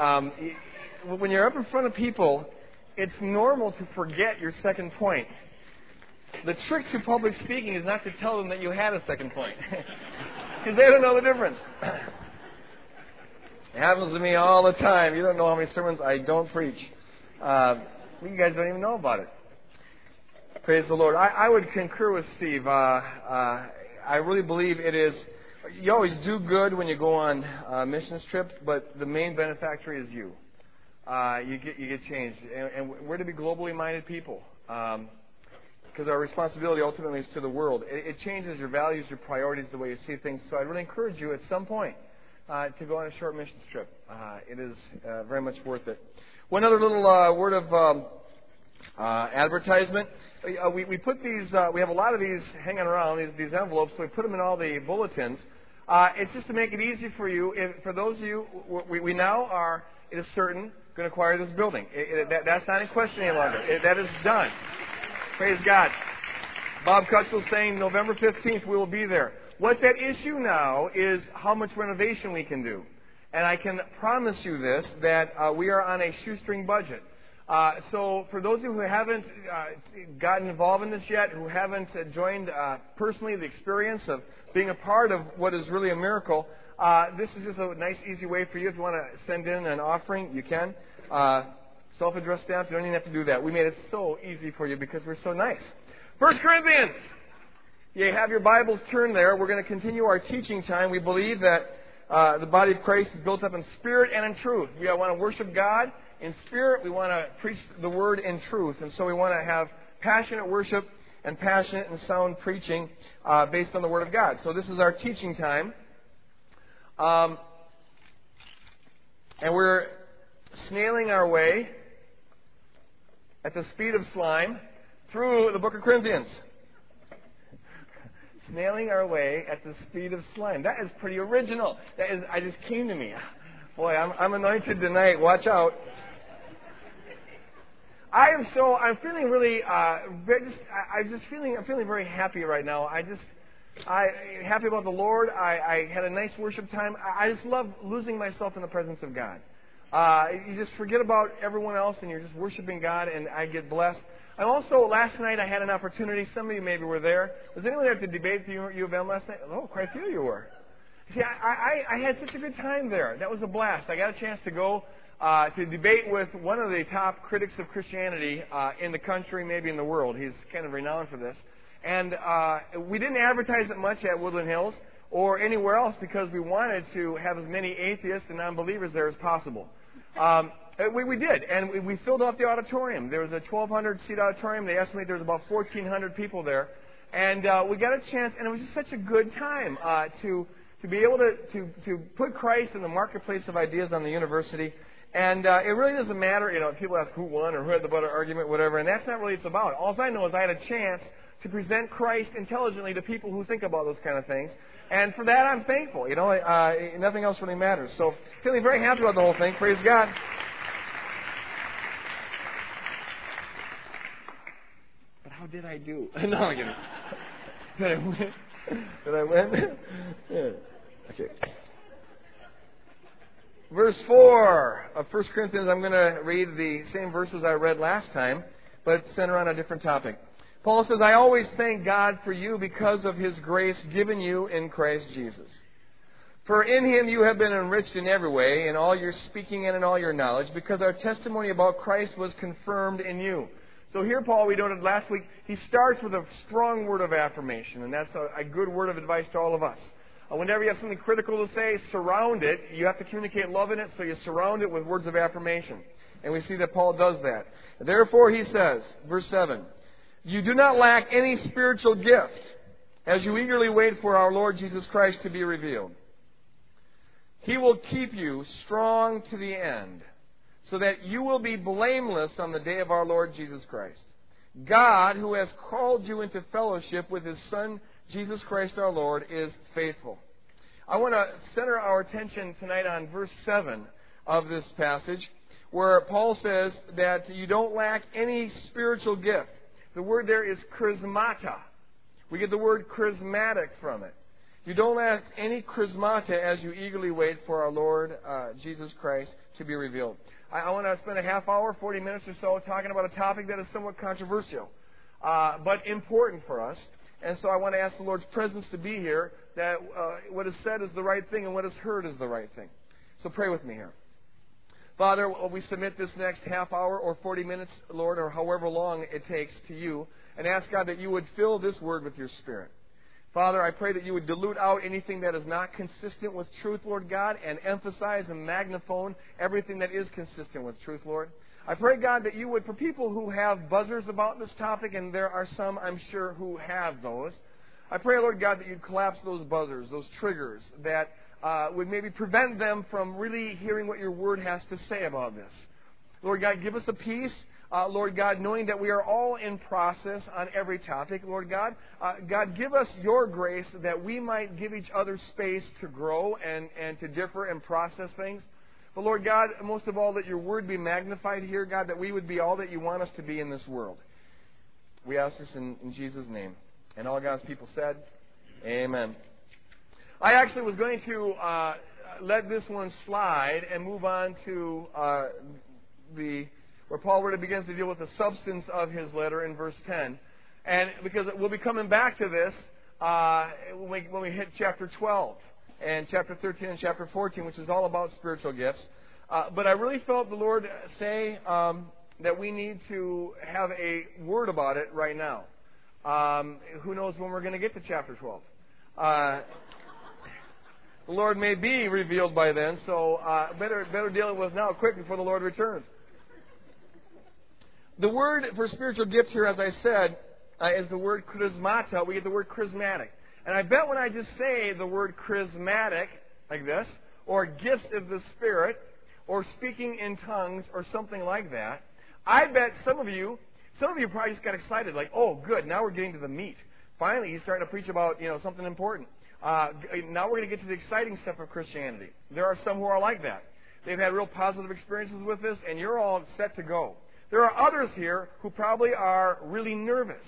um, when you're up in front of people, it's normal to forget your second point. The trick to public speaking is not to tell them that you had a second point, because they don't know the difference. it happens to me all the time. You don't know how many sermons I don't preach. Uh, you guys don't even know about it. Praise the Lord. I, I would concur with Steve. Uh, uh, I really believe it is. You always do good when you go on missions trip, but the main benefactor is you. Uh, you get you get changed, and, and we're to be globally minded people. Um, because our responsibility ultimately is to the world. It, it, changes your values, your priorities, the way you see things. So I'd really encourage you at some point uh, to go on a short missions trip. Uh, it is uh, very much worth it. One other little uh, word of um, uh, advertisement. Uh, we, we put these, uh, we have a lot of these hanging around, these, these envelopes, so we put them in all the bulletins. Uh, it's just to make it easy for you. If, for those of you, we, we now are, it is certain, going to acquire this building. It, it, that, that's not in question any longer. It, that is done. Praise God. Bob Cutchell saying November 15th we will be there. What's at issue now is how much renovation we can do. And I can promise you this, that uh, we are on a shoestring budget. Uh, so, for those of you who haven't uh, gotten involved in this yet, who haven't uh, joined uh, personally the experience of being a part of what is really a miracle, uh, this is just a nice, easy way for you. If you want to send in an offering, you can. Self-addressed stamp, you don't even have to do that. We made it so easy for you because we're so nice. First Corinthians. You have your Bibles turned there. We're going to continue our teaching time. We believe that uh, the body of Christ is built up in spirit and in truth. We want to worship God in spirit. We want to preach the word in truth. And so we want to have passionate worship and passionate and sound preaching uh, based on the word of God. So this is our teaching time. Um, and we're snailing our way at the speed of slime through the book of Corinthians. snailing our way at the speed of slime. That is pretty original. That is, I just came to me. Boy, I'm, I'm anointed tonight. Watch out. I am so I'm feeling really uh, just I, I'm just feeling I'm feeling very happy right now. I just I happy about the Lord. I, I had a nice worship time. I, just love losing myself in the presence of God. Uh, you just forget about everyone else and you're just worshiping God, and I get blessed. And also, last night I had an opportunity. Some of you maybe were there. Was anyone there at the debate at the U of M last night? Oh, quite a few you were. See, I, I, I had such a good time there. That was a blast. I got a chance to go uh, to debate with one of the top critics of Christianity uh, in the country, maybe in the world. He's kind of renowned for this. And uh, we didn't advertise it much at Woodland Hills or anywhere else because we wanted to have as many atheists and non-believers there as possible. Um, we, we did, and we, we filled up the auditorium. There was a 1,200 seat auditorium. They estimate there was about 1,400 people there, and uh, we got a chance, and it was just such a good time uh, to to be able to, to to put Christ in the marketplace of ideas on the university. And uh, it really doesn't matter, you know, if people ask who won or who had the better argument, whatever, and that's not really what it's about. All I know is I had a chance to present Christ intelligently to people who think about those kind of things. And for that, I'm thankful. You know, uh, nothing else really matters. So, feeling very happy about the whole thing. Praise God. But how did I do? no, I'm kidding. Did I win? Did I win? yeah. Okay. Verse 4 of 1 Corinthians, I'm going to read the same verses I read last time, but center on a different topic. Paul says, I always thank God for you because of his grace given you in Christ Jesus. For in him you have been enriched in every way, in all your speaking and in all your knowledge, because our testimony about Christ was confirmed in you. So here, Paul, we noted last week, he starts with a strong word of affirmation, and that's a, a good word of advice to all of us. Uh, whenever you have something critical to say, surround it. You have to communicate love in it, so you surround it with words of affirmation. And we see that Paul does that. Therefore, he says, verse 7, you do not lack any spiritual gift as you eagerly wait for our Lord Jesus Christ to be revealed. He will keep you strong to the end so that you will be blameless on the day of our Lord Jesus Christ. God, who has called you into fellowship with his Son, Jesus Christ our Lord, is faithful. I want to center our attention tonight on verse 7 of this passage, where Paul says that you don't lack any spiritual gift. The word there is charismata. We get the word charismatic from it. You don't lack any charismata as you eagerly wait for our Lord uh, Jesus Christ to be revealed. I, I want to spend a half hour, 40 minutes or so, talking about a topic that is somewhat controversial, uh, but important for us. And so I want to ask the Lord's presence to be here, that uh, what is said is the right thing and what is heard is the right thing. So pray with me here. Father, we submit this next half hour or 40 minutes, Lord, or however long it takes to you, and ask God that you would fill this word with your Spirit. Father, I pray that you would dilute out anything that is not consistent with truth, Lord God, and emphasize and magnify everything that is consistent with truth, Lord. I pray, God, that you would, for people who have buzzers about this topic, and there are some, I'm sure, who have those, I pray, Lord God, that you'd collapse those buzzers, those triggers, that uh, would maybe prevent them from really hearing what your word has to say about this. Lord God, give us a peace. Uh, Lord God, knowing that we are all in process on every topic, Lord God, uh, God, give us your grace that we might give each other space to grow and, and to differ and process things. But Lord God, most of all, that your word be magnified here, God, that we would be all that you want us to be in this world. We ask this in, in Jesus' name. And all God's people said, Amen. I actually was going to uh, let this one slide and move on to uh, the where Paul really begins to deal with the substance of his letter in verse 10. And because we'll be coming back to this uh, when, we, when we hit chapter 12 and chapter 13 and chapter 14, which is all about spiritual gifts. Uh, but I really felt the Lord say um, that we need to have a word about it right now. Um, who knows when we're going to get to chapter 12? Uh, the Lord may be revealed by then, so uh, better better deal with now, quick before the Lord returns. The word for spiritual gift here, as I said, uh, is the word charismata. We get the word charismatic. And I bet when I just say the word charismatic, like this, or gifts of the Spirit, or speaking in tongues, or something like that, I bet some of you, some of you probably just got excited, like, oh, good, now we're getting to the meat. Finally, he's starting to preach about, you know, something important. Uh, now we're going to get to the exciting stuff of Christianity. There are some who are like that. They've had real positive experiences with this, and you're all set to go. There are others here who probably are really nervous.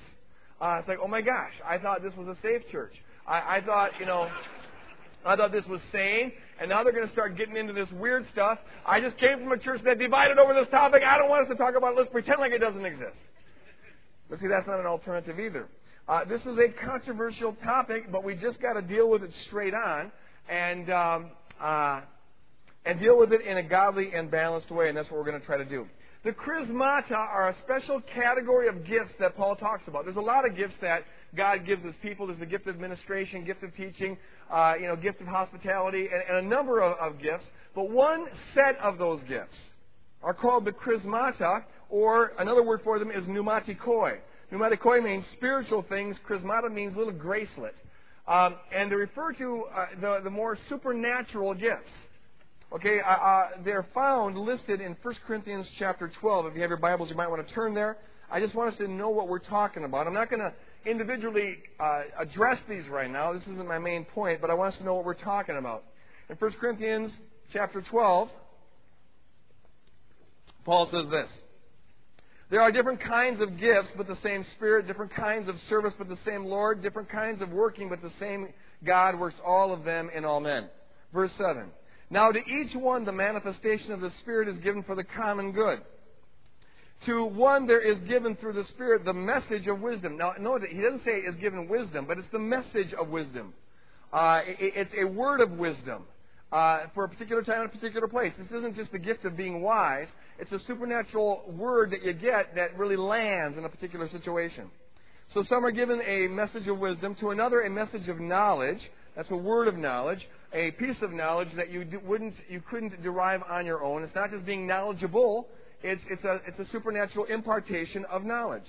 Uh, it's like, oh my gosh, I thought this was a safe church. I, I thought, you know, I thought this was sane, and now they're going to start getting into this weird stuff. I just came from a church that divided over this topic. I don't want us to talk about it. Let's pretend like it doesn't exist. But see, that's not an alternative either. Uh, this is a controversial topic, but we just got to deal with it straight on and um, uh, and deal with it in a godly and balanced way, and that's what we're going to try to do. The charismata are a special category of gifts that Paul talks about. There's a lot of gifts that God gives his people. There's a gift of administration, gift of teaching, uh, you know, gift of hospitality, and, and a number of, of gifts. But one set of those gifts are called the charismata, or another word for them is pneumatikoi. Pneumatikoi means spiritual things. Charismata means little gracelet. Um, and they refer to uh, the, the more supernatural gifts. Okay, uh, uh, they're found listed in 1 Corinthians chapter 12. If you have your Bibles, you might want to turn there. I just want us to know what we're talking about. I'm not going to individually uh, address these right now. This isn't my main point, but I want us to know what we're talking about. In 1 Corinthians chapter 12, Paul says this. There are different kinds of gifts, but the same Spirit, different kinds of service, but the same Lord, different kinds of working, but the same God works all of them in all men. Verse 7. Now to each one the manifestation of the Spirit is given for the common good. To one there is given through the Spirit the message of wisdom. Now notice he doesn't say is given wisdom, but it's the message of wisdom. Uh, it, it's a word of wisdom uh, for a particular time and a particular place. This isn't just the gift of being wise. It's a supernatural word that you get that really lands in a particular situation. So some are given a message of wisdom, to another a message of knowledge. That's a word of knowledge, a piece of knowledge that you wouldn't, you couldn't derive on your own. It's not just being knowledgeable. It's, it's a, it's a supernatural impartation of knowledge.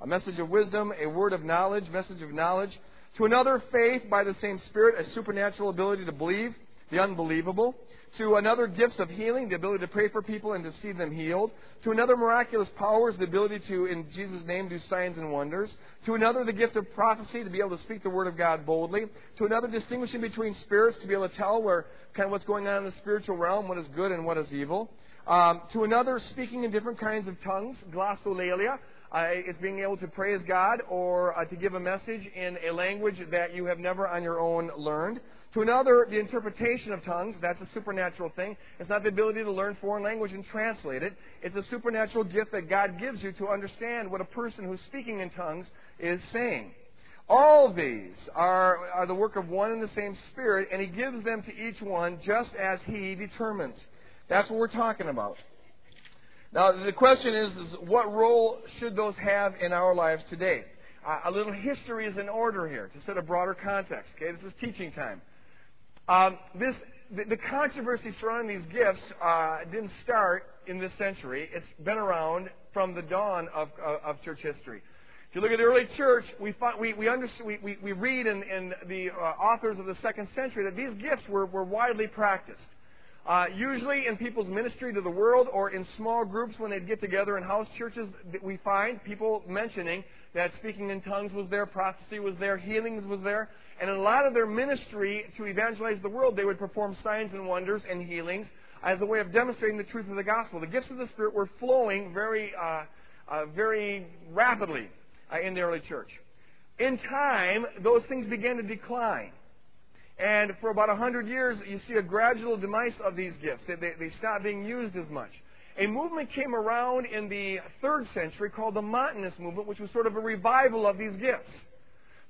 A message of wisdom, a word of knowledge, message of knowledge. To another, faith by the same Spirit, a supernatural ability to believe the unbelievable. To another, gifts of healing, the ability to pray for people and to see them healed. To another, miraculous powers, the ability to, in Jesus' name, do signs and wonders. To another, the gift of prophecy, to be able to speak the word of God boldly. To another, distinguishing between spirits, to be able to tell where kind of what's going on in the spiritual realm, what is good and what is evil. Um, to another, speaking in different kinds of tongues, glossolalia, uh, it's being able to praise God or uh, to give a message in a language that you have never on your own learned. To another, the interpretation of tongues. That's a supernatural thing. It's not the ability to learn foreign language and translate it. It's a supernatural gift that God gives you to understand what a person who's speaking in tongues is saying. All these are, are the work of one and the same Spirit, and He gives them to each one just as He determines. That's what we're talking about. Now, the question is, is what role should those have in our lives today? Uh, a little history is in order here to set a broader context. Okay, this is teaching time. Um, this the, the, controversy surrounding these gifts uh, didn't start in this century. It's been around from the dawn of, of, of church history. If you look at the early church, we, find, we, we, we, we, we read in, in the uh, authors of the second century that these gifts were, were widely practiced. Uh, usually in people's ministry to the world or in small groups when they'd get together in house churches, we find people mentioning that speaking in tongues was there, prophecy was there, healings was there. And in a lot of their ministry to evangelize the world, they would perform signs and wonders and healings as a way of demonstrating the truth of the gospel. The gifts of the Spirit were flowing very, uh, uh, very rapidly uh, in the early church. In time, those things began to decline. And for about 100 years, you see a gradual demise of these gifts. They, they, they stopped being used as much. A movement came around in the third century called the Montanist movement, which was sort of a revival of these gifts.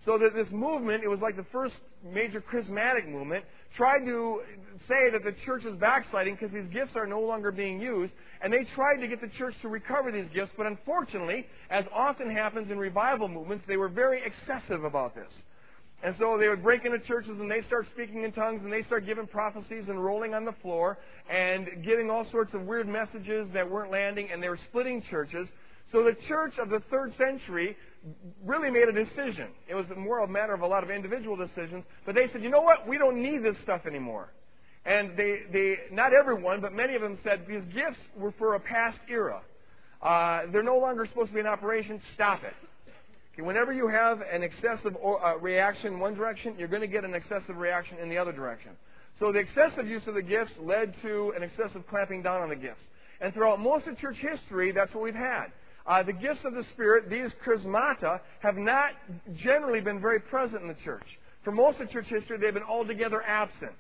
So that this movement, it was like the first major charismatic movement, tried to say that the church is backsliding because these gifts are no longer being used. And they tried to get the church to recover these gifts, but unfortunately, as often happens in revival movements, they were very excessive about this. And so they would break into churches and they start speaking in tongues and they start giving prophecies and rolling on the floor and giving all sorts of weird messages that weren't landing and they were splitting churches. So the church of the third century really made a decision. It was more a matter of a lot of individual decisions, but they said, you know what? We don't need this stuff anymore. And they, they not everyone, but many of them said these gifts were for a past era. Uh, they're no longer supposed to be in operation. Stop it. Whenever you have an excessive uh, reaction in one direction, you're going to get an excessive reaction in the other direction. So the excessive use of the gifts led to an excessive clamping down on the gifts. And throughout most of church history, that's what we've had. Uh, the gifts of the Spirit, these charismata, have not generally been very present in the church. For most of church history, they've been altogether absent.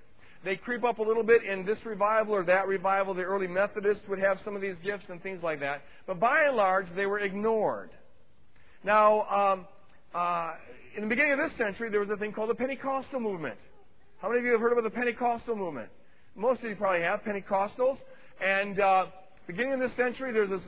They creep up a little bit in this revival or that revival. The early Methodists would have some of these gifts and things like that. But by and large, they were ignored. Now, um, uh, in the beginning of this century, there was a thing called the Pentecostal movement. How many of you have heard about the Pentecostal movement? Most of you probably have Pentecostals. And uh, beginning of this century, there's this,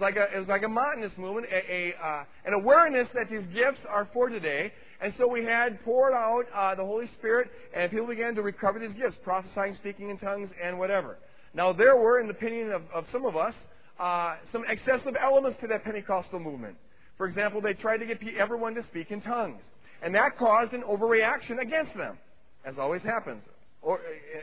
like a, it was like a Montanist movement, a, a uh, an awareness that these gifts are for today. And so we had poured out uh, the Holy Spirit, and people began to recover these gifts, prophesying, speaking in tongues, and whatever. Now, there were, in the opinion of, of some of us, uh, some excessive elements to that Pentecostal movement. For example, they tried to get everyone to speak in tongues. And that caused an overreaction against them, as always happens. Or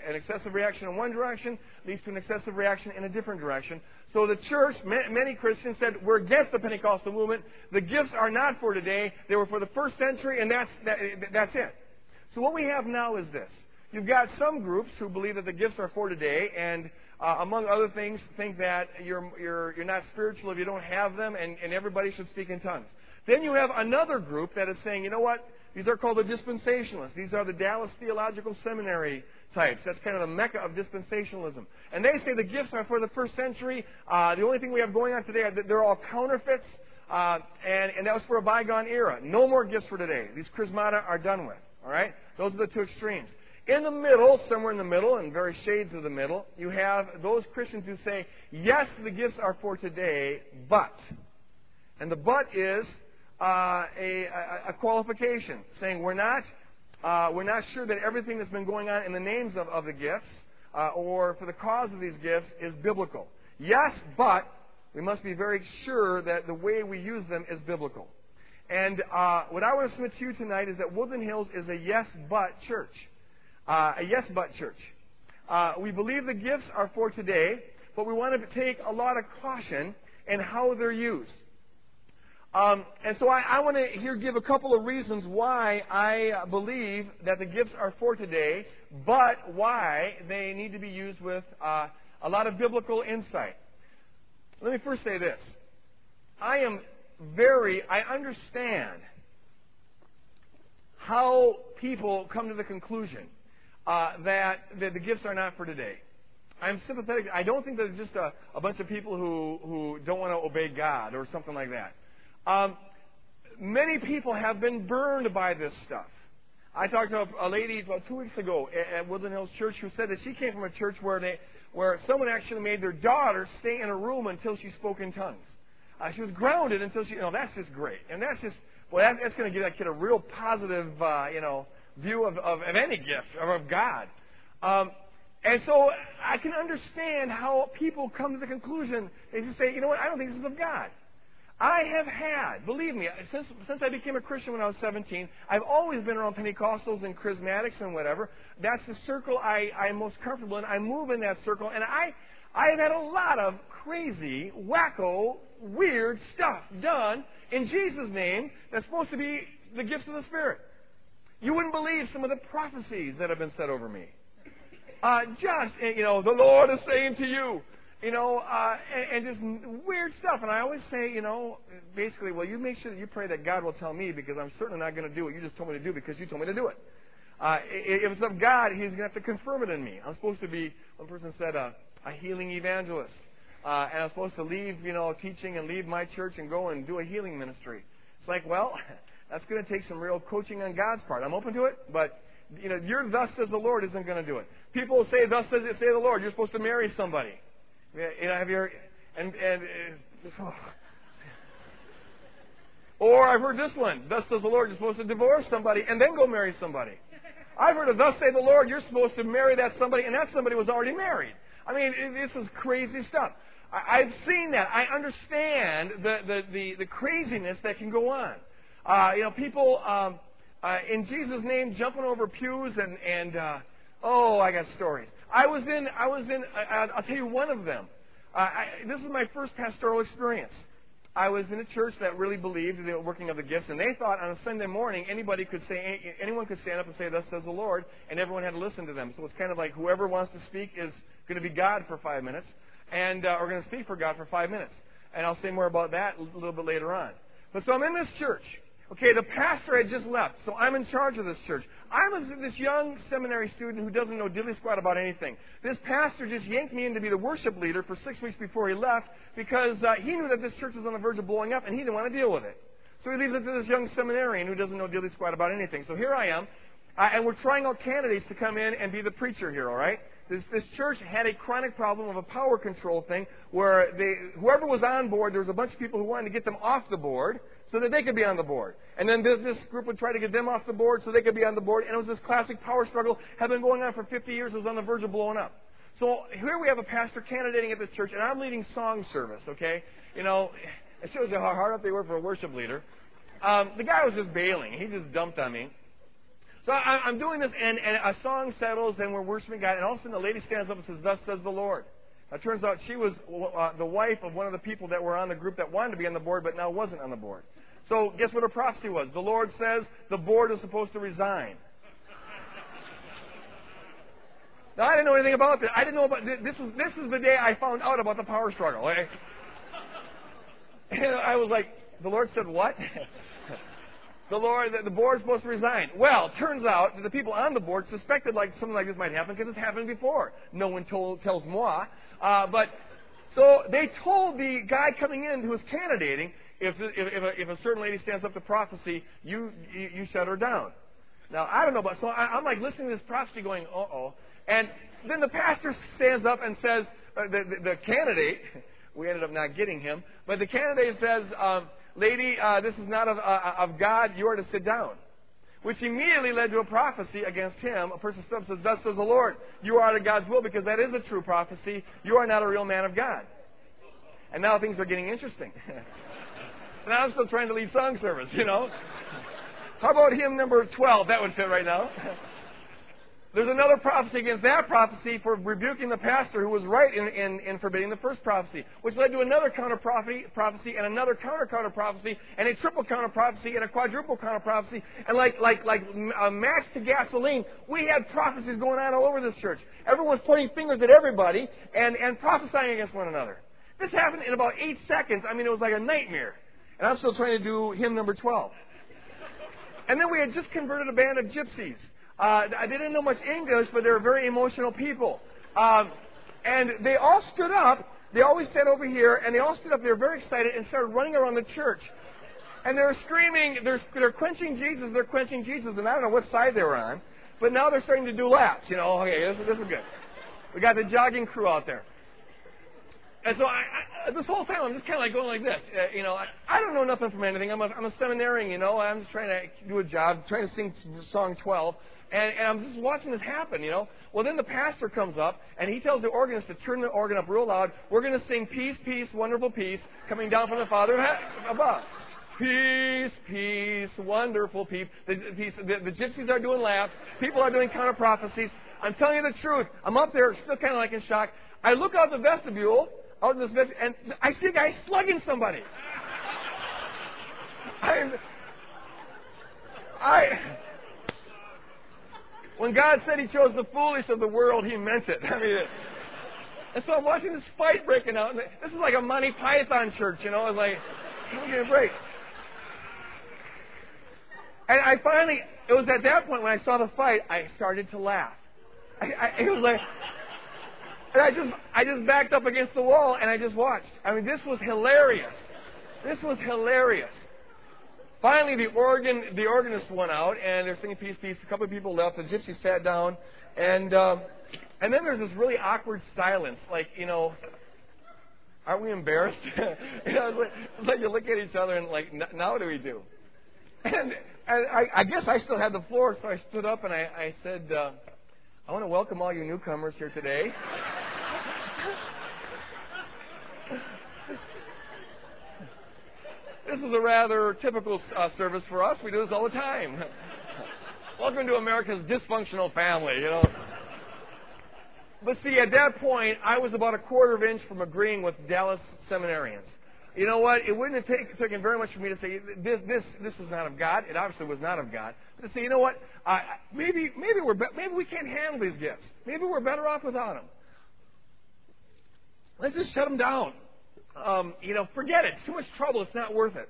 an excessive reaction in one direction leads to an excessive reaction in a different direction. So the church, many Christians said, we're against the Pentecostal movement. The gifts are not for today. They were for the first century, and that's, that, that's it. So what we have now is this. You've got some groups who believe that the gifts are for today, and uh, among other things, think that you're, you're, you're not spiritual if you don't have them, and, and everybody should speak in tongues. Then you have another group that is saying, you know what? These are called the dispensationalists. These are the Dallas Theological Seminary types. That's kind of the mecca of dispensationalism. And they say the gifts are for the first century. Uh, the only thing we have going on today, are they're all counterfeits. Uh, and, and that was for a bygone era. No more gifts for today. These charismata are done with. All right? Those are the two extremes. In the middle, somewhere in the middle, and very shades of the middle, you have those Christians who say, yes, the gifts are for today, but. And the but is uh, a, a, qualification, saying we're not, uh, we're not sure that everything that's been going on in the names of, of the gifts uh, or for the cause of these gifts is biblical. Yes, but we must be very sure that the way we use them is biblical. And uh, what I want to submit to you tonight is that Woodland Hills is a yes, but church uh, a yes but church. Uh, we believe the gifts are for today, but we want to take a lot of caution in how they're used. Um, and so I, I want to here give a couple of reasons why I believe that the gifts are for today, but why they need to be used with uh, a lot of biblical insight. Let me first say this. I am very, I understand how people come to the conclusion uh, that, that the gifts are not for today. I'm sympathetic. I don't think that it's just a, a bunch of people who, who don't want to obey God or something like that. Um, many people have been burned by this stuff. I talked to a, a lady about two weeks ago at, at Woodland Hills Church who said that she came from a church where they, where someone actually made their daughter stay in a room until she spoke in tongues. Uh, she was grounded until she, you know, that's just great. And that's just, well, that, that's going to give that kid a real positive, uh, you know, view of, of, of any gift, of, of God. Um, and so I can understand how people come to the conclusion, they just say, you know what, I don't think this is of God. I have had, believe me, since, since I became a Christian when I was 17, I've always been around Pentecostals and charismatics and whatever. That's the circle I, I'm most comfortable in. I move in that circle, and I, I have had a lot of crazy, wacko, weird stuff done in Jesus' name that's supposed to be the gifts of the Spirit. You wouldn't believe some of the prophecies that have been said over me. Uh, just, you know, the Lord is saying to you, you know, uh, and, and just weird stuff. And I always say, you know, basically, well, you make sure that you pray that God will tell me because I'm certainly not going to do what you just told me to do because you told me to do it. Uh, if it's of God, He's going to have to confirm it in me. I'm supposed to be, one person said, uh, a healing evangelist. Uh, and I'm supposed to leave, you know, teaching and leave my church and go and do a healing ministry. It's like, well, that's going to take some real coaching on God's part. I'm open to it, but you know, your thus says the Lord isn't going to do it. People say, thus says say the Lord. You're supposed to marry somebody. You know, have you and and uh, or I've heard this one. Thus says the Lord. You're supposed to divorce somebody and then go marry somebody. I've heard of thus say the Lord. You're supposed to marry that somebody and that somebody was already married. I mean, this is crazy stuff. I, have seen that. I understand the, the, the, the, craziness that can go on. Uh, you know, people um, uh, in Jesus' name jumping over pews and, and uh, oh, I got stories. I was in, I was in, I, will tell you one of them. Uh, I, this is my first pastoral experience. I was in a church that really believed in the working of the gifts, and they thought on a Sunday morning anybody could say, anyone could stand up and say, "Thus says the Lord," and everyone had to listen to them. So it's kind of like whoever wants to speak is going to be God for five minutes, and uh, are going to speak for God for five minutes. And I'll say more about that a little bit later on. But so I'm in this church. Okay, the pastor had just left, so I'm in charge of this church. I'm this young seminary student who doesn't know dilly squat about anything. This pastor just yanked me in to be the worship leader for six weeks before he left because uh, he knew that this church was on the verge of blowing up and he didn't want to deal with it. So he leaves it to this young seminarian who doesn't know dilly squat about anything. So here I am, uh, and we're trying out candidates to come in and be the preacher here, all right? This, this church had a chronic problem of a power control thing where they, whoever was on board, there was a bunch of people who wanted to get them off the board so that they could be on the board. And then this, group would try to get them off the board so they could be on the board. And it was this classic power struggle, had been going on for 50 years. It was on the verge of blowing up. So here we have a pastor candidating at this church, and I'm leading song service, okay? You know, it shows you how hard up they were for a worship leader. Um, the guy was just bailing. He just dumped on me. So I, I'm doing this, and, and a song settles, and we're worshiping God, and all of a sudden the lady stands up and says, Thus says the Lord. It turns out she was uh, the wife of one of the people that were on the group that wanted to be on the board, but now wasn't on the board. So guess what a prophecy was? The Lord says the board is supposed to resign. Now, I didn't know anything about this. I didn't know about this. Is, this is the day I found out about the power struggle. Okay? And I was like, the Lord said what? the Lord, the board's supposed to resign. Well, turns out that the people on the board suspected like something like this might happen because it's happened before. No one told, tells moi. Uh, but so they told the guy coming in who was candidating, if, if, if, a, if a certain lady stands up to prophecy, you, you, you shut her down. Now, I don't know, but so I, I'm like listening to this prophecy going, uh oh. And then the pastor stands up and says, uh, the, the, the candidate, we ended up not getting him, but the candidate says, um, Lady, uh, this is not of, uh, of God. You are to sit down. Which immediately led to a prophecy against him. A person stood up and says, Thus says the Lord, you are out of God's will because that is a true prophecy. You are not a real man of God. And now things are getting interesting. now I'm still trying to lead song service, you know. How about hymn number 12? That would fit right now. There's another prophecy against that prophecy for rebuking the pastor who was right in, in, in forbidding the first prophecy, which led to another counter prophecy and another counter counter prophecy and a triple counter prophecy and a quadruple counter prophecy. And like, like, like a uh, match to gasoline, we had prophecies going on all over this church. Everyone's pointing fingers at everybody and, and prophesying against one another. This happened in about eight seconds. I mean, it was like a nightmare. And I'm still trying to do hymn number 12. And then we had just converted a band of gypsies. Uh, they didn't know much English, but they were very emotional people. Um, and they all stood up. They always sat over here, and they all stood up. They were very excited and started running around the church. And they were screaming, they're, they're quenching Jesus, they're quenching Jesus. And I don't know what side they were on, but now they're starting to do laps. You know, okay, this, this is good. We got the jogging crew out there. And so I, I, this whole time I'm just kind of like going like this. Uh, you know, I, I don't know nothing from anything. I'm a, I'm a seminarian, you know. I'm just trying to do a job, trying to sing song 12. And, and I'm just watching this happen, you know. Well, then the pastor comes up and he tells the organist to turn the organ up real loud. We're going to sing Peace, Peace, Wonderful Peace, coming down from the Father above. Peace, peace, wonderful peace. The, peace. The, the gypsies are doing laps. People are doing counter prophecies. I'm telling you the truth. I'm up there, still kind of like in shock. I look out the vestibule, out in this vestibule, and I see a guy slugging somebody. I, I, when God said He chose the foolish of the world, He meant it. I mean, and so I'm watching this fight breaking out. And this is like a Monty Python church, you know. It's like, don't get a break. And I finally, it was at that point when I saw the fight, I started to laugh. I, I, it was like, and I just, I just backed up against the wall and I just watched. I mean, this was hilarious. This was hilarious. Finally, the organ, the organist went out and they're singing peace, peace. A couple of people left. The gypsy sat down, and um, and then there's this really awkward silence. Like, you know, aren't we embarrassed? you know, it's like, it's like you look at each other and like, now what do we do? And, and I, I guess I still had the floor, so I stood up and I, I said, uh, I want to welcome all you newcomers here today. this is a rather typical uh, service for us. We do this all the time. welcome to America's dysfunctional family, you know. But see, at that point, I was about a quarter of an inch from agreeing with Dallas seminarians. You know what? It wouldn't have take, taken very much for me to say this, this, this is not of God. It obviously was not of God. But to say, you know what? Uh, maybe, maybe we're, be- maybe we can't handle these gifts. Maybe we're better off without them. Let's just shut them down. Um, you know, forget it. It's too much trouble. It's not worth it.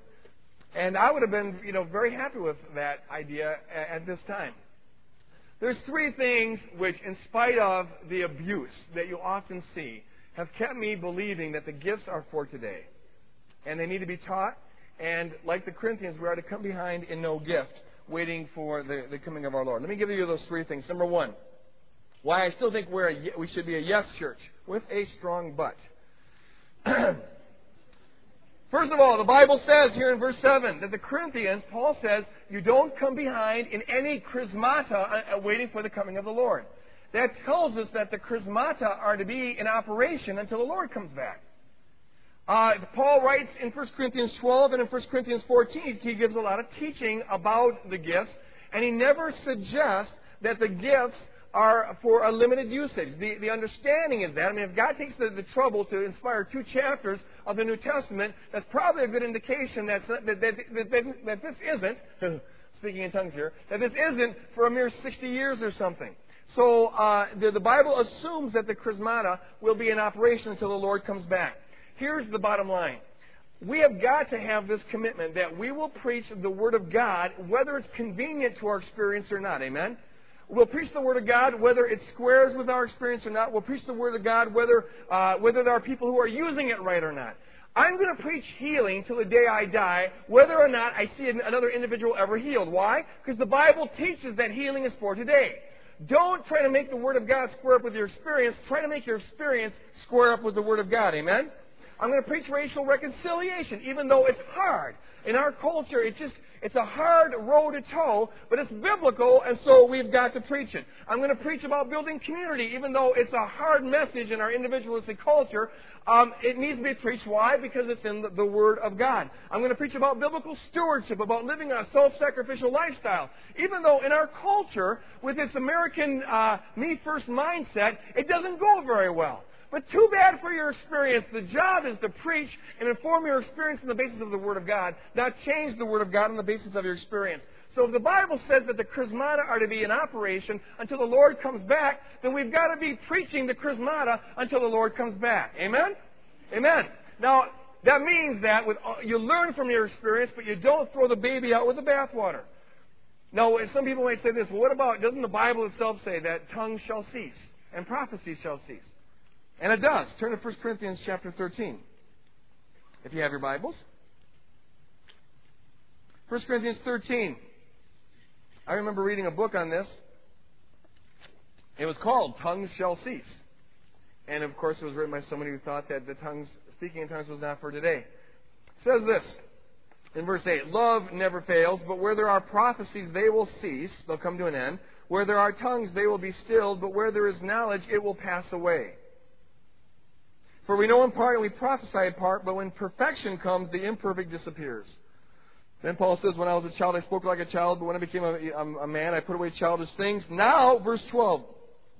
And I would have been, you know, very happy with that idea at, at this time. There's three things which, in spite of the abuse that you often see, have kept me believing that the gifts are for today and they need to be taught. And like the Corinthians, we are to come behind in no gift, waiting for the, the coming of our Lord. Let me give you those three things. Number one, why I still think we're a, we should be a yes church with a strong but. First of all, the Bible says here in verse 7 that the Corinthians, Paul says, you don't come behind in any charismata uh, uh, waiting for the coming of the Lord. That tells us that the charismata are to be in operation until the Lord comes back. Uh, Paul writes in 1 Corinthians 12 and in 1 Corinthians 14, he gives a lot of teaching about the gifts, and he never suggests that the gifts are for a limited usage. The, the understanding is that, I mean, if God takes the, the trouble to inspire two chapters of the New Testament, that's probably a good indication that, that, that, that, that this isn't, speaking in tongues here, that this isn't for a mere 60 years or something. So uh, the, the Bible assumes that the charismata will be in operation until the Lord comes back. Here's the bottom line. We have got to have this commitment that we will preach the Word of God whether it's convenient to our experience or not. Amen? We'll preach the Word of God whether it squares with our experience or not. We'll preach the Word of God whether, uh, whether there are people who are using it right or not. I'm going to preach healing till the day I die, whether or not I see another individual ever healed. Why? Because the Bible teaches that healing is for today. Don't try to make the Word of God square up with your experience. Try to make your experience square up with the Word of God. Amen? I'm going to preach racial reconciliation, even though it's hard. In our culture, it's just, it's a hard road to toe, but it's biblical, and so we've got to preach it. I'm going to preach about building community, even though it's a hard message in our individualistic culture. Um, it needs to be preached. Why? Because it's in the, the, Word of God. I'm going to preach about biblical stewardship, about living a self-sacrificial lifestyle. Even though in our culture, with its American uh, me-first mindset, it doesn't go very well. But too bad for your experience. The job is to preach and inform your experience on the basis of the Word of God, not change the Word of God on the basis of your experience. So if the Bible says that the charismata are to be in operation until the Lord comes back, then we've got to be preaching the charismata until the Lord comes back. Amen? Amen. Now, that means that with, uh, you learn from your experience, but you don't throw the baby out with the bathwater. Now, some people might say this, well, what about, doesn't the Bible itself say that tongues shall cease and prophecy shall cease? And it does. Turn to 1 Corinthians chapter 13. If you have your Bibles. 1 Corinthians 13. I remember reading a book on this. It was called Tongues Shall Cease. And of course, it was written by somebody who thought that the tongues, speaking in tongues was not for today. It says this in verse 8 Love never fails, but where there are prophecies, they will cease, they'll come to an end. Where there are tongues, they will be stilled, but where there is knowledge, it will pass away. For we know in part and we prophesy in part, but when perfection comes, the imperfect disappears. Then Paul says, When I was a child, I spoke like a child, but when I became a, a man, I put away childish things. Now, verse 12,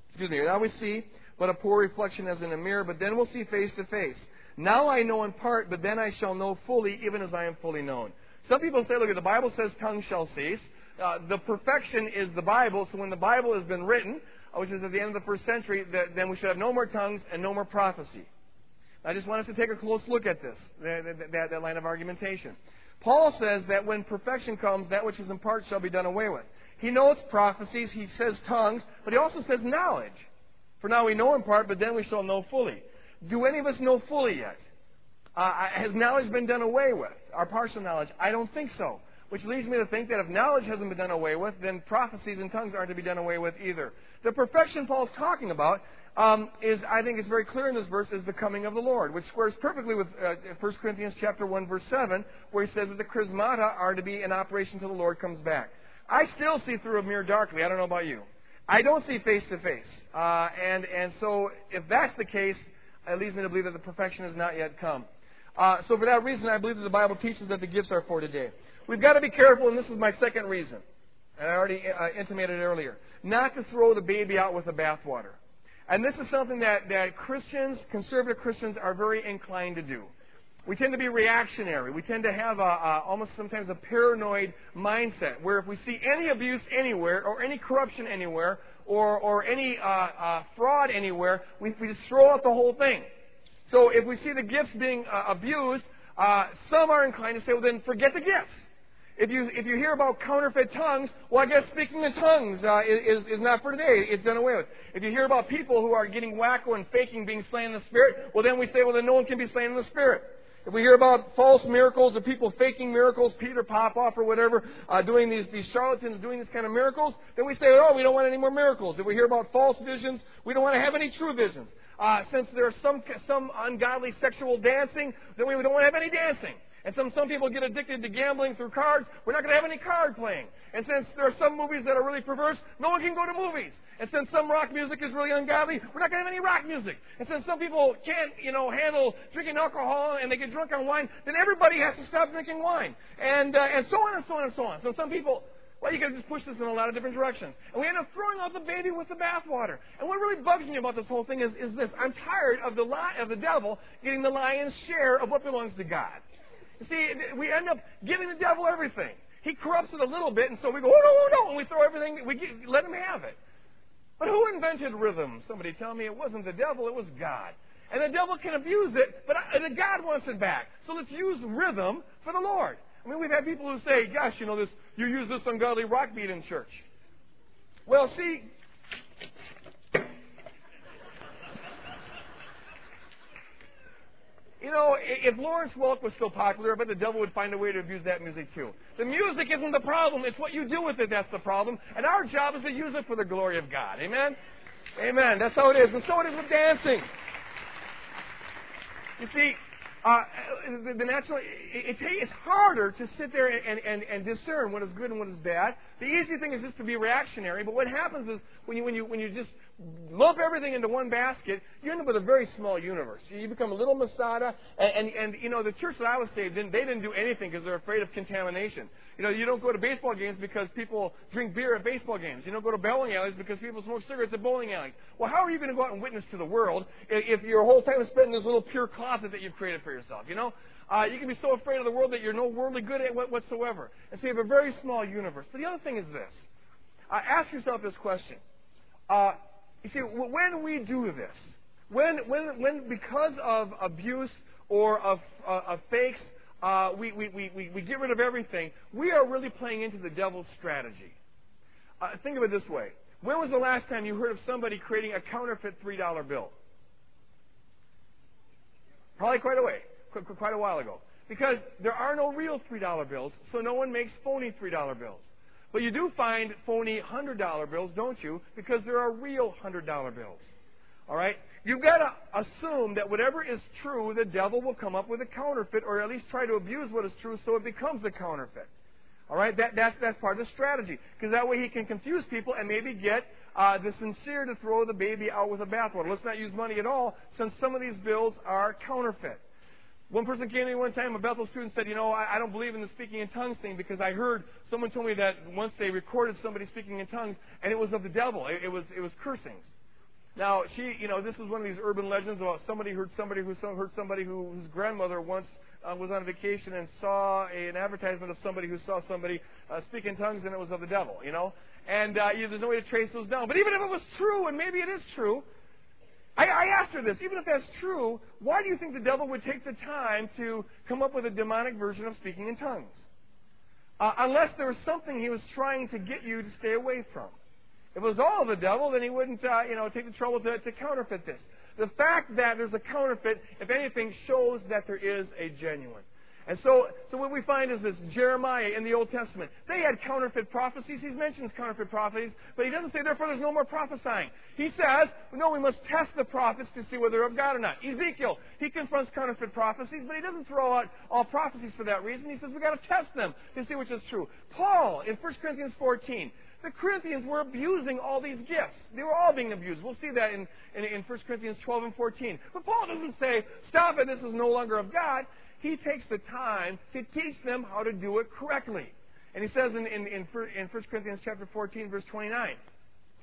excuse me, now we see but a poor reflection as in a mirror, but then we'll see face to face. Now I know in part, but then I shall know fully, even as I am fully known. Some people say, look, the Bible says tongue shall cease. Uh, the perfection is the Bible, so when the Bible has been written, uh, which is at the end of the first century, then we should have no more tongues and no more prophecy. I just want us to take a close look at this, that, that, that line of argumentation. Paul says that when perfection comes, that which is in part shall be done away with. He knows prophecies, he says tongues, but he also says knowledge. For now we know in part, but then we shall know fully. Do any of us know fully yet? Uh, has knowledge been done away with? Our partial knowledge? I don't think so. Which leads me to think that if knowledge hasn't been done away with, then prophecies and tongues aren't to be done away with either. The perfection Paul's talking about um, is, I think, it's very clear in this verse, is the coming of the Lord, which squares perfectly with uh, 1 Corinthians chapter 1, verse 7, where he says that the charismata are to be in operation until the Lord comes back. I still see through a mirror darkly. I don't know about you. I don't see face to face. Uh, and, and so if that's the case, it leads me to believe that the perfection has not yet come. Uh, so for that reason, I believe that the Bible teaches that the gifts are for today. We've got to be careful, and this is my second reason, and I already uh, intimated earlier, not to throw the baby out with the bathwater. And this is something that, that Christians, conservative Christians, are very inclined to do. We tend to be reactionary. We tend to have a, a, almost sometimes a paranoid mindset where if we see any abuse anywhere or any corruption anywhere or, or any uh, uh, fraud anywhere, we, we just throw out the whole thing. So if we see the gifts being uh, abused, uh, some are inclined to say, well, then forget the gifts. If you, if you hear about counterfeit tongues, well, I guess speaking in tongues uh, is, is not for today. It's done away with. If you hear about people who are getting wacko and faking being slain in the Spirit, well, then we say, well, then no one can be slain in the Spirit. If we hear about false miracles or people faking miracles, Peter Popoff or whatever, uh, doing these, these charlatans doing these kind of miracles, then we say, oh, we don't want any more miracles. If we hear about false visions, we don't want to have any true visions. Uh, since there's some, some ungodly sexual dancing, then we don't want to have any dancing. And some, some people get addicted to gambling through cards. We're not going to have any card playing. And since there are some movies that are really perverse, no one can go to movies. And since some rock music is really ungodly, we're not going to have any rock music. And since some people can't, you know, handle drinking alcohol and they get drunk on wine, then everybody has to stop drinking wine. And, uh, and so on and so on and so on. So some people, well, you can just push this in a lot of different directions. And we end up throwing out the baby with the bathwater. And what really bugs me about this whole thing is, is this. I'm tired of the lie, of the devil getting the lion's share of what belongs to God. See, we end up giving the devil everything. He corrupts it a little bit, and so we go, oh, no, oh, no, and we throw everything, we get, let him have it. But who invented rhythm? Somebody tell me it wasn't the devil, it was God. And the devil can abuse it, but God wants it back. So let's use rhythm for the Lord. I mean, we've had people who say, gosh, you know, this, you use this ungodly rock beat in church. Well, see, You know, if Lawrence Welk was still popular, I bet the devil would find a way to abuse that music too. The music isn't the problem, it's what you do with it that's the problem. And our job is to use it for the glory of God. Amen? Amen. That's how it is. And so it is with dancing. You see, uh, the, the natural, it, it, it's harder to sit there and, and, and discern what is good and what is bad. The easy thing is just to be reactionary, but what happens is when you, when you, when you just lump everything into one basket, you end up with a very small universe. You become a little Masada, and, and, and you know, the church that I was saved in, they didn't do anything because they're afraid of contamination. You know, you don't go to baseball games because people drink beer at baseball games. You don't go to bowling alleys because people smoke cigarettes at bowling alleys. Well, how are you going to go out and witness to the world if, your whole time is spent in this little pure closet that you've created for yourself? You know, uh, you can be so afraid of the world that you're no worldly good at whatsoever. And so you have a very small universe. But the other thing is this. Uh, ask yourself this question. Uh, you see, when we do this, when, when, when because of abuse or of, uh, of fakes. Uh, we, we, we, we get rid of everything. We are really playing into the devil's strategy. Uh, think of it this way. When was the last time you heard of somebody creating a counterfeit $3 bill? Probably quite a way, quite a while ago. Because there are no real $3 bills, so no one makes phony $3 bills. But you do find phony $100 bills, don't you? Because there are real $100 bills. All right? You've got to assume that whatever is true, the devil will come up with a counterfeit or at least try to abuse what is true so it becomes a counterfeit. All right? That, that's, that's part of the strategy. Because that way he can confuse people and maybe get uh, the sincere to throw the baby out with the bathwater. Let's not use money at all since some of these bills are counterfeit. One person came to me one time, a Bethel student said, You know, I, I don't believe in the speaking in tongues thing because I heard someone told me that once they recorded somebody speaking in tongues and it was of the devil. It, it was, it was cursings. Now, she, you know, this is one of these urban legends about somebody heard somebody who heard somebody who, whose grandmother once uh, was on vacation and saw a, an advertisement of somebody who saw somebody uh, speak in tongues and it was of the devil, you know. And uh, you, there's no way to trace those down. But even if it was true, and maybe it is true, I, I asked her this. Even if that's true, why do you think the devil would take the time to come up with a demonic version of speaking in tongues? Uh, unless there was something he was trying to get you to stay away from. If it was all the devil, then he wouldn't, uh, you know, take the trouble to, to counterfeit this. The fact that there's a counterfeit, if anything, shows that there is a genuine. And so, so what we find is this Jeremiah in the Old Testament. They had counterfeit prophecies. He mentions counterfeit prophecies, but he doesn't say, therefore, there's no more prophesying. He says, no, we must test the prophets to see whether they're of God or not. Ezekiel, he confronts counterfeit prophecies, but he doesn't throw out all prophecies for that reason. He says, we've got to test them to see which is true. Paul, in 1 Corinthians 14, the Corinthians were abusing all these gifts. They were all being abused. We'll see that in, in, in 1 Corinthians 12 and 14. But Paul doesn't say, stop it, this is no longer of God he takes the time to teach them how to do it correctly. And he says in, in, in, 1 Corinthians chapter 14, verse 29,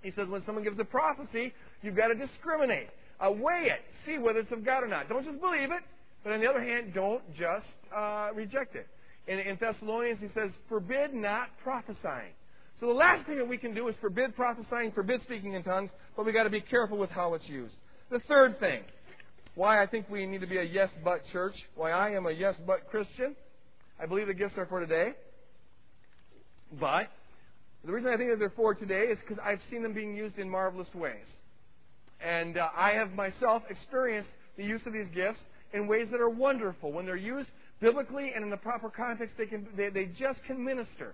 he says, when someone gives a prophecy, you've got to discriminate. Uh, weigh it. See whether it's of God or not. Don't just believe it, but on the other hand, don't just uh, reject it. In, in Thessalonians, he says, forbid not prophesying. So the last thing that we can do is forbid prophesying, forbid speaking in tongues, but we've got to be careful with how it's used. The third thing, why I think we need to be a yes but church, why I am a yes but Christian. I believe the gifts are for today. But the reason I think that they're for today is because I've seen them being used in marvelous ways. And uh, I have myself experienced the use of these gifts in ways that are wonderful. When they're used biblically and in the proper context, they, can, they, they just can minister.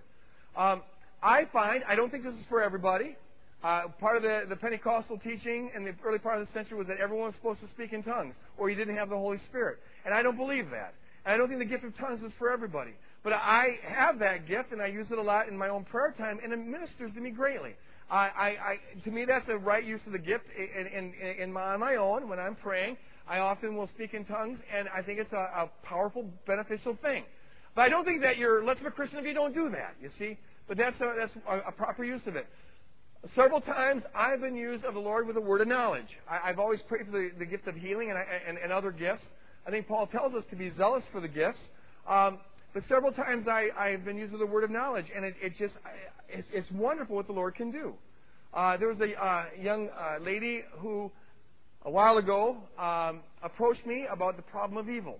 Um, I find, I don't think this is for everybody. Uh, part of the, the Pentecostal teaching in the early part of the century was that everyone was supposed to speak in tongues, or you didn't have the Holy Spirit. And I don't believe that. And I don't think the gift of tongues is for everybody. But I have that gift, and I use it a lot in my own prayer time, and it ministers to me greatly. I, I, I, to me, that's a right use of the gift in, in, in my, on my own. When I'm praying, I often will speak in tongues, and I think it's a, a powerful, beneficial thing. But I don't think that you're less of a Christian if you don't do that, you see? But that's a, that's a, proper use of it. Several times I've been used of the Lord with a word of knowledge. I, have always prayed for the, the gift of healing and, and, and, other gifts. I think Paul tells us to be zealous for the gifts. Um, but several times I, I've been used with a word of knowledge, and it, it just it's, it's, wonderful what the Lord can do. Uh, there was a uh, young uh, lady who, a while ago, um, approached me about the problem of evil.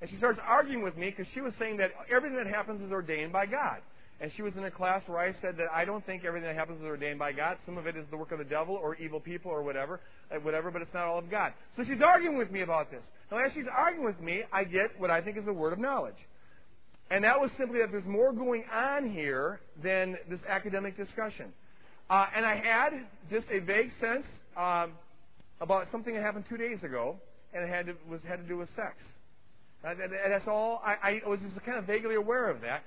And she starts arguing with me because she was saying that everything that happens is ordained by God. And she was in a class where I said that I don't think everything that happens is ordained by God. Some of it is the work of the devil or evil people or whatever, uh, whatever, but it's not all of God. So she's arguing with me about this. Now, as she's arguing with me, I get what I think is a word of knowledge. And that was simply that there's more going on here than this academic discussion. Uh, and I had just a vague sense um, about something that happened two days ago, and it had to, was had to do with sex. Uh, that, that's all. I, I was just kind of vaguely aware of that.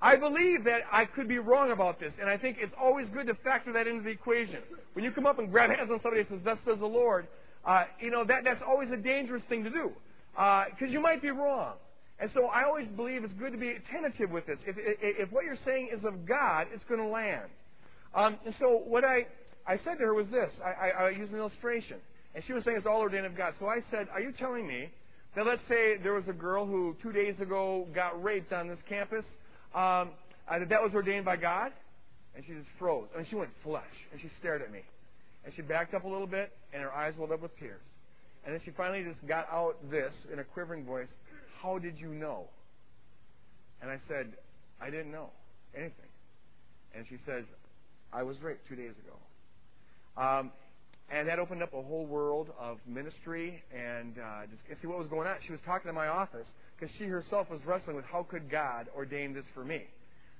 I believe that I could be wrong about this, and I think it's always good to factor that into the equation. When you come up and grab hands on somebody and says, "Thus says the Lord," uh, you know that that's always a dangerous thing to do because uh, you might be wrong. And so I always believe it's good to be tentative with this. If, if, if what you're saying is of God, it's going to land. Um, and so what I, I said to her was this. I, I, I used an illustration. And she was saying it's all ordained of God. So I said, are you telling me that let's say there was a girl who two days ago got raped on this campus um, uh, that that was ordained by God? And she just froze. I mean, she went flesh, and she stared at me. And she backed up a little bit, and her eyes welled up with tears. And then she finally just got out this in a quivering voice How did you know? And I said, I didn't know anything. And she says, I was raped two days ago. Um, and that opened up a whole world of ministry and uh, just see what was going on. She was talking to my office because she herself was wrestling with how could God ordain this for me.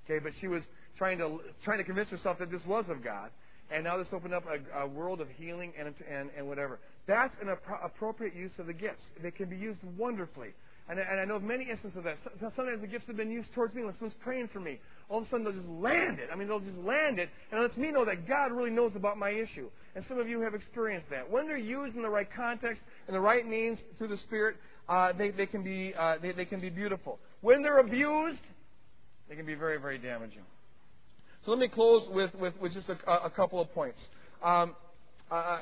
Okay, but she was trying to trying to convince herself that this was of God. And now this opened up a, a world of healing and, and, and whatever. That's an appro- appropriate use of the gifts. They can be used wonderfully. And, and I know of many instances of that. Sometimes the gifts have been used towards me when someone's praying for me. All of a sudden they'll just land it. I mean, they'll just land it, and it lets me know that God really knows about my issue. And some of you have experienced that. When they're used in the right context, in the right means, through the Spirit, uh, they, they, can be, uh, they, they can be beautiful. When they're abused, they can be very, very damaging. So let me close with, with, with just a, a couple of points. Um, uh,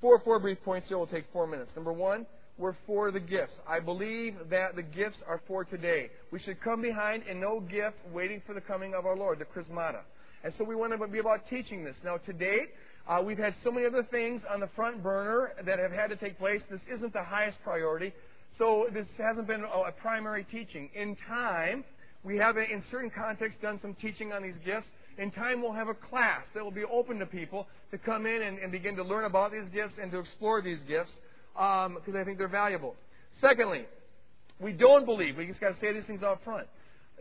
four, four brief points here will take four minutes. Number one, we're for the gifts. I believe that the gifts are for today. We should come behind in no gift waiting for the coming of our Lord, the charismata. And so we want to be about teaching this. Now, to date, uh, we've had so many other things on the front burner that have had to take place. This isn't the highest priority. So this hasn't been a primary teaching. In time, we have, in certain contexts, done some teaching on these gifts. In time, we'll have a class that will be open to people to come in and, and begin to learn about these gifts and to explore these gifts because um, I think they're valuable. Secondly, we don't believe, we just got to say these things out front,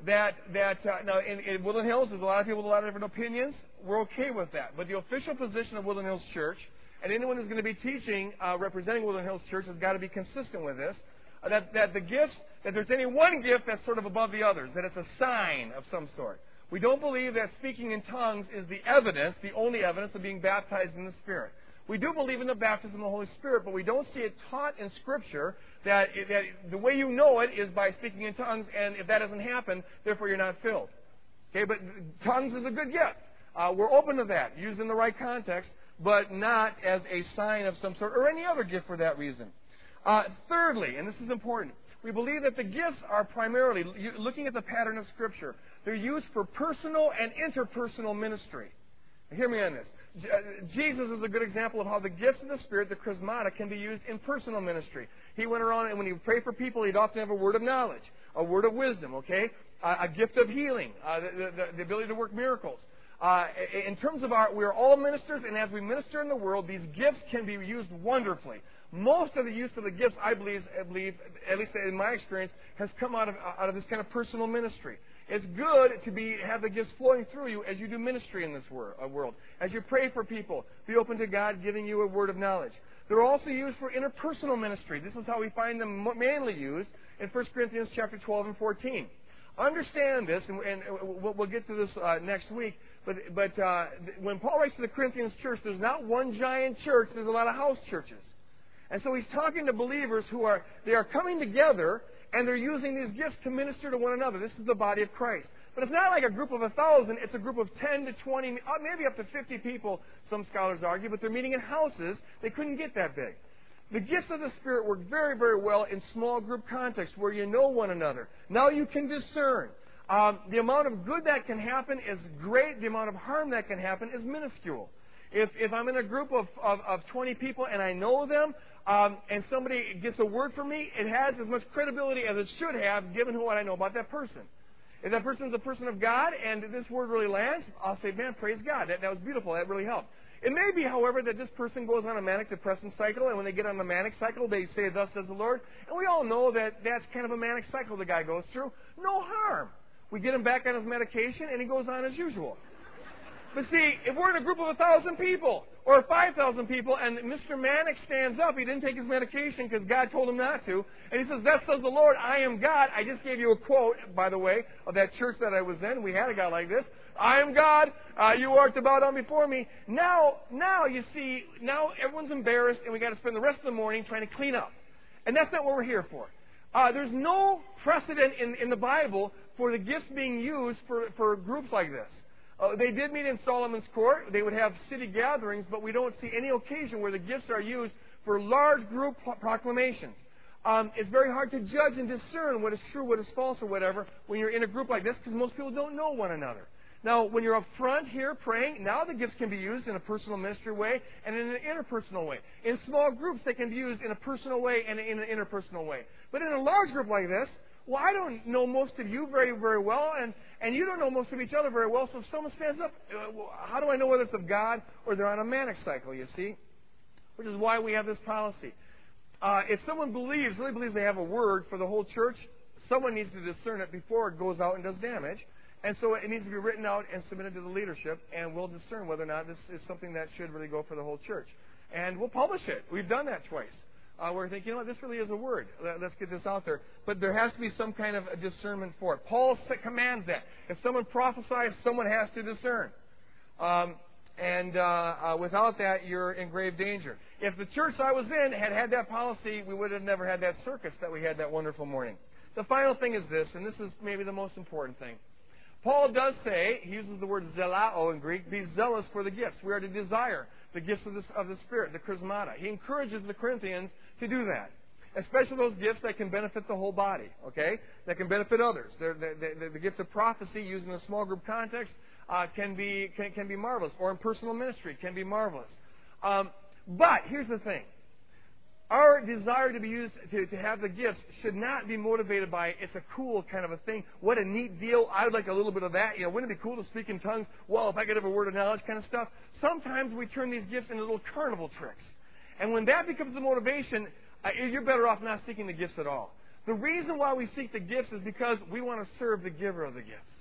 that, that uh, now in, in Woodland Hills, there's a lot of people with a lot of different opinions. We're okay with that. But the official position of Woodland Hills Church, and anyone who's going to be teaching uh, representing Woodland Hills Church has got to be consistent with this, that, that the gifts, that there's any one gift that's sort of above the others, that it's a sign of some sort. We don't believe that speaking in tongues is the evidence, the only evidence of being baptized in the Spirit. We do believe in the baptism of the Holy Spirit, but we don't see it taught in Scripture that, that the way you know it is by speaking in tongues, and if that doesn't happen, therefore you're not filled. Okay, but tongues is a good gift. Uh, we're open to that, used in the right context, but not as a sign of some sort, or any other gift for that reason. Uh, thirdly, and this is important, we believe that the gifts are primarily, looking at the pattern of Scripture, they're used for personal and interpersonal ministry. Hear me on this. Uh, Jesus is a good example of how the gifts of the Spirit, the charismata, can be used in personal ministry. He went around and when he would pray for people, he'd often have a word of knowledge, a word of wisdom, okay? Uh, a gift of healing, uh, the, the, the, ability to work miracles. Uh, in terms of our, we're all ministers, and as we minister in the world, these gifts can be used wonderfully. Most of the use of the gifts, I believe, I believe at least in my experience, has come out of, out of this kind of personal ministry. It's good to be have the gifts flowing through you as you do ministry in this uh, world. As you pray for people, be open to God giving you a word of knowledge. They're also used for interpersonal ministry. This is how we find them mainly used in 1 Corinthians chapter 12 and 14. Understand this, and, and we'll get to this uh, next week. But, but uh, when Paul writes to the Corinthians church, there's not one giant church. There's a lot of house churches. And so he's talking to believers who are they are coming together and they're using these gifts to minister to one another. This is the body of Christ. But it's not like a group of a thousand, it's a group of 10 to 20, uh, maybe up to 50 people, some scholars argue, but they're meeting in houses. They couldn't get that big. The gifts of the Spirit work very, very well in small group contexts where you know one another. Now you can discern. Um, the amount of good that can happen is great. The amount of harm that can happen is minuscule. If, if I'm in a group of, of, of 20 people and I know them, um, and somebody gets a word from me, it has as much credibility as it should have given what I know about that person. If that person is a person of God and this word really lands, I'll say, man, praise God. That, that was beautiful. That really helped. It may be, however, that this person goes on a manic depressant cycle, and when they get on the manic cycle, they say, Thus says the Lord. And we all know that that's kind of a manic cycle the guy goes through. No harm. We get him back on his medication, and he goes on as usual. But see, if we're in a group of a thousand people or five thousand people, and Mr. Manic stands up, he didn't take his medication because God told him not to, and he says, "Thus says the Lord, I am God." I just gave you a quote, by the way, of that church that I was in. We had a guy like this. I am God. Uh, you to bow down before me. Now, now you see, now everyone's embarrassed, and we got to spend the rest of the morning trying to clean up, and that's not what we're here for. Uh, there's no precedent in, in the Bible for the gifts being used for, for groups like this. Uh, they did meet in Solomon's court. They would have city gatherings, but we don't see any occasion where the gifts are used for large group proclamations. Um, it's very hard to judge and discern what is true, what is false, or whatever when you're in a group like this because most people don't know one another. Now, when you're up front here praying, now the gifts can be used in a personal ministry way and in an interpersonal way. In small groups, they can be used in a personal way and in an interpersonal way. But in a large group like this, well, I don't know most of you very, very well, and, and you don't know most of each other very well, so if someone stands up, uh, how do I know whether it's of God or they're on a manic cycle, you see? Which is why we have this policy. Uh, if someone believes, really believes they have a word for the whole church, someone needs to discern it before it goes out and does damage. And so it needs to be written out and submitted to the leadership, and we'll discern whether or not this is something that should really go for the whole church. And we'll publish it. We've done that twice. Uh, where we think, you know what, this really is a word. Let's get this out there. But there has to be some kind of a discernment for it. Paul commands that. If someone prophesies, someone has to discern. Um, and uh, uh, without that, you're in grave danger. If the church I was in had had that policy, we would have never had that circus that we had that wonderful morning. The final thing is this, and this is maybe the most important thing. Paul does say, he uses the word zelao in Greek, be zealous for the gifts. We are to desire the gifts of, this, of the Spirit, the charismata. He encourages the Corinthians to do that. Especially those gifts that can benefit the whole body, okay? That can benefit others. The, the, the, the gift of prophecy used in a small group context uh, can, be, can, can be marvelous. Or in personal ministry can be marvelous. Um, but here's the thing our desire to be used to, to have the gifts should not be motivated by it's a cool kind of a thing. What a neat deal. I would like a little bit of that. You know, wouldn't it be cool to speak in tongues? Well, if I could have a word of knowledge kind of stuff. Sometimes we turn these gifts into little carnival tricks. And when that becomes the motivation, uh, you're better off not seeking the gifts at all. The reason why we seek the gifts is because we want to serve the giver of the gifts.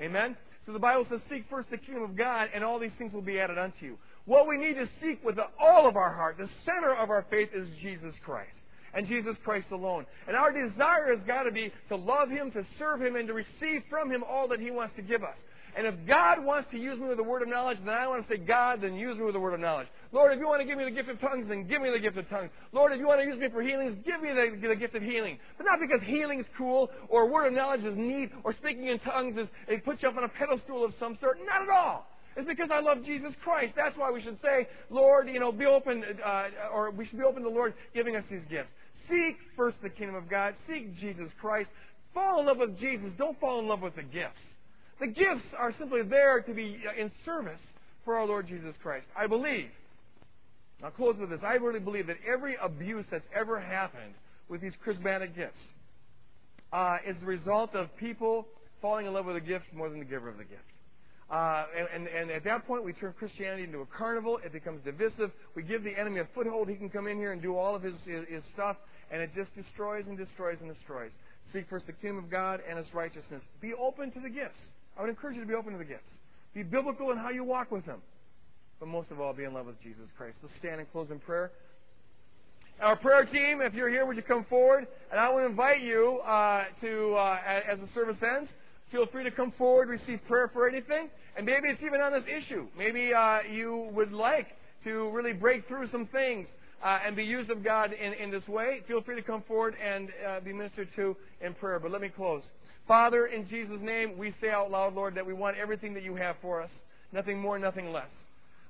Amen? So the Bible says, Seek first the kingdom of God, and all these things will be added unto you. What we need to seek with all of our heart, the center of our faith is Jesus Christ. And Jesus Christ alone. And our desire has got to be to love Him, to serve Him, and to receive from Him all that He wants to give us. And if God wants to use me with the word of knowledge, then I want to say, God, then use me with the word of knowledge. Lord, if you want to give me the gift of tongues, then give me the gift of tongues. Lord, if you want to use me for healings, give me the, the gift of healing. But not because healing is cool, or word of knowledge is neat, or speaking in tongues is, it puts you up on a pedestal of some sort. Not at all. It's because I love Jesus Christ. That's why we should say, Lord, you know, be open, uh, or we should be open to the Lord giving us these gifts. Seek first the kingdom of God. Seek Jesus Christ. Fall in love with Jesus. Don't fall in love with the gifts. The gifts are simply there to be uh, in service for our Lord Jesus Christ. I believe, I'll close with this. I really believe that every abuse that's ever happened with these charismatic gifts uh, is the result of people falling in love with the gift more than the giver of the gift. Uh, and, and, and, at that point, we turn Christianity into a carnival. It becomes divisive. We give the enemy a foothold. He can come in here and do all of his, his, his stuff, and it just destroys and destroys and destroys. Seek first the kingdom of God and His righteousness. Be open to the gifts. I would encourage you to be open to the gifts. Be biblical in how you walk with them. But most of all, be in love with Jesus Christ. Let's stand and close in prayer. Our prayer team, if you're here, would you come forward? And I would invite you uh, to, uh, as the service ends, feel free to come forward, receive prayer for anything. And maybe it's even on this issue. Maybe uh, you would like to really break through some things uh, and be used of God in, in this way. Feel free to come forward and uh, be ministered to in prayer. But let me close. Father, in Jesus' name, we say out loud, Lord, that we want everything that you have for us. Nothing more, nothing less.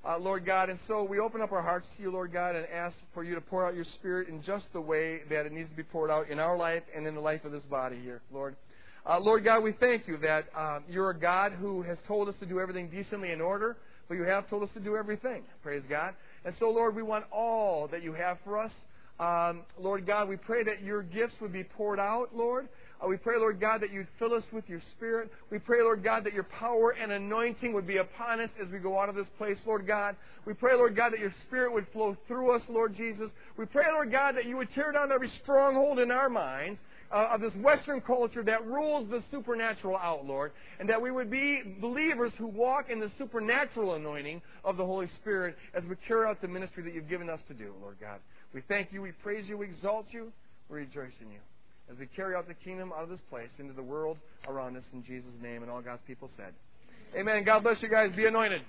Uh, Lord God, and so we open up our hearts to you, Lord God, and ask for you to pour out your Spirit in just the way that it needs to be poured out in our life and in the life of this body here, Lord. Uh, Lord God, we thank you that uh, you're a God who has told us to do everything decently in order, but you have told us to do everything. Praise God. And so, Lord, we want all that you have for us. Um, Lord God, we pray that your gifts would be poured out, Lord. Uh, we pray, Lord God, that you'd fill us with your Spirit. We pray, Lord God, that your power and anointing would be upon us as we go out of this place, Lord God. We pray, Lord God, that your Spirit would flow through us, Lord Jesus. We pray, Lord God, that you would tear down every stronghold in our minds uh, of this Western culture that rules the supernatural out, Lord, and that we would be believers who walk in the supernatural anointing of the Holy Spirit as we carry out the ministry that you've given us to do, Lord God. We thank you, we praise you, we exalt you, we rejoice in you as we carry out the kingdom out of this place into the world around us in Jesus' name. And all God's people said, Amen. God bless you guys. Be anointed.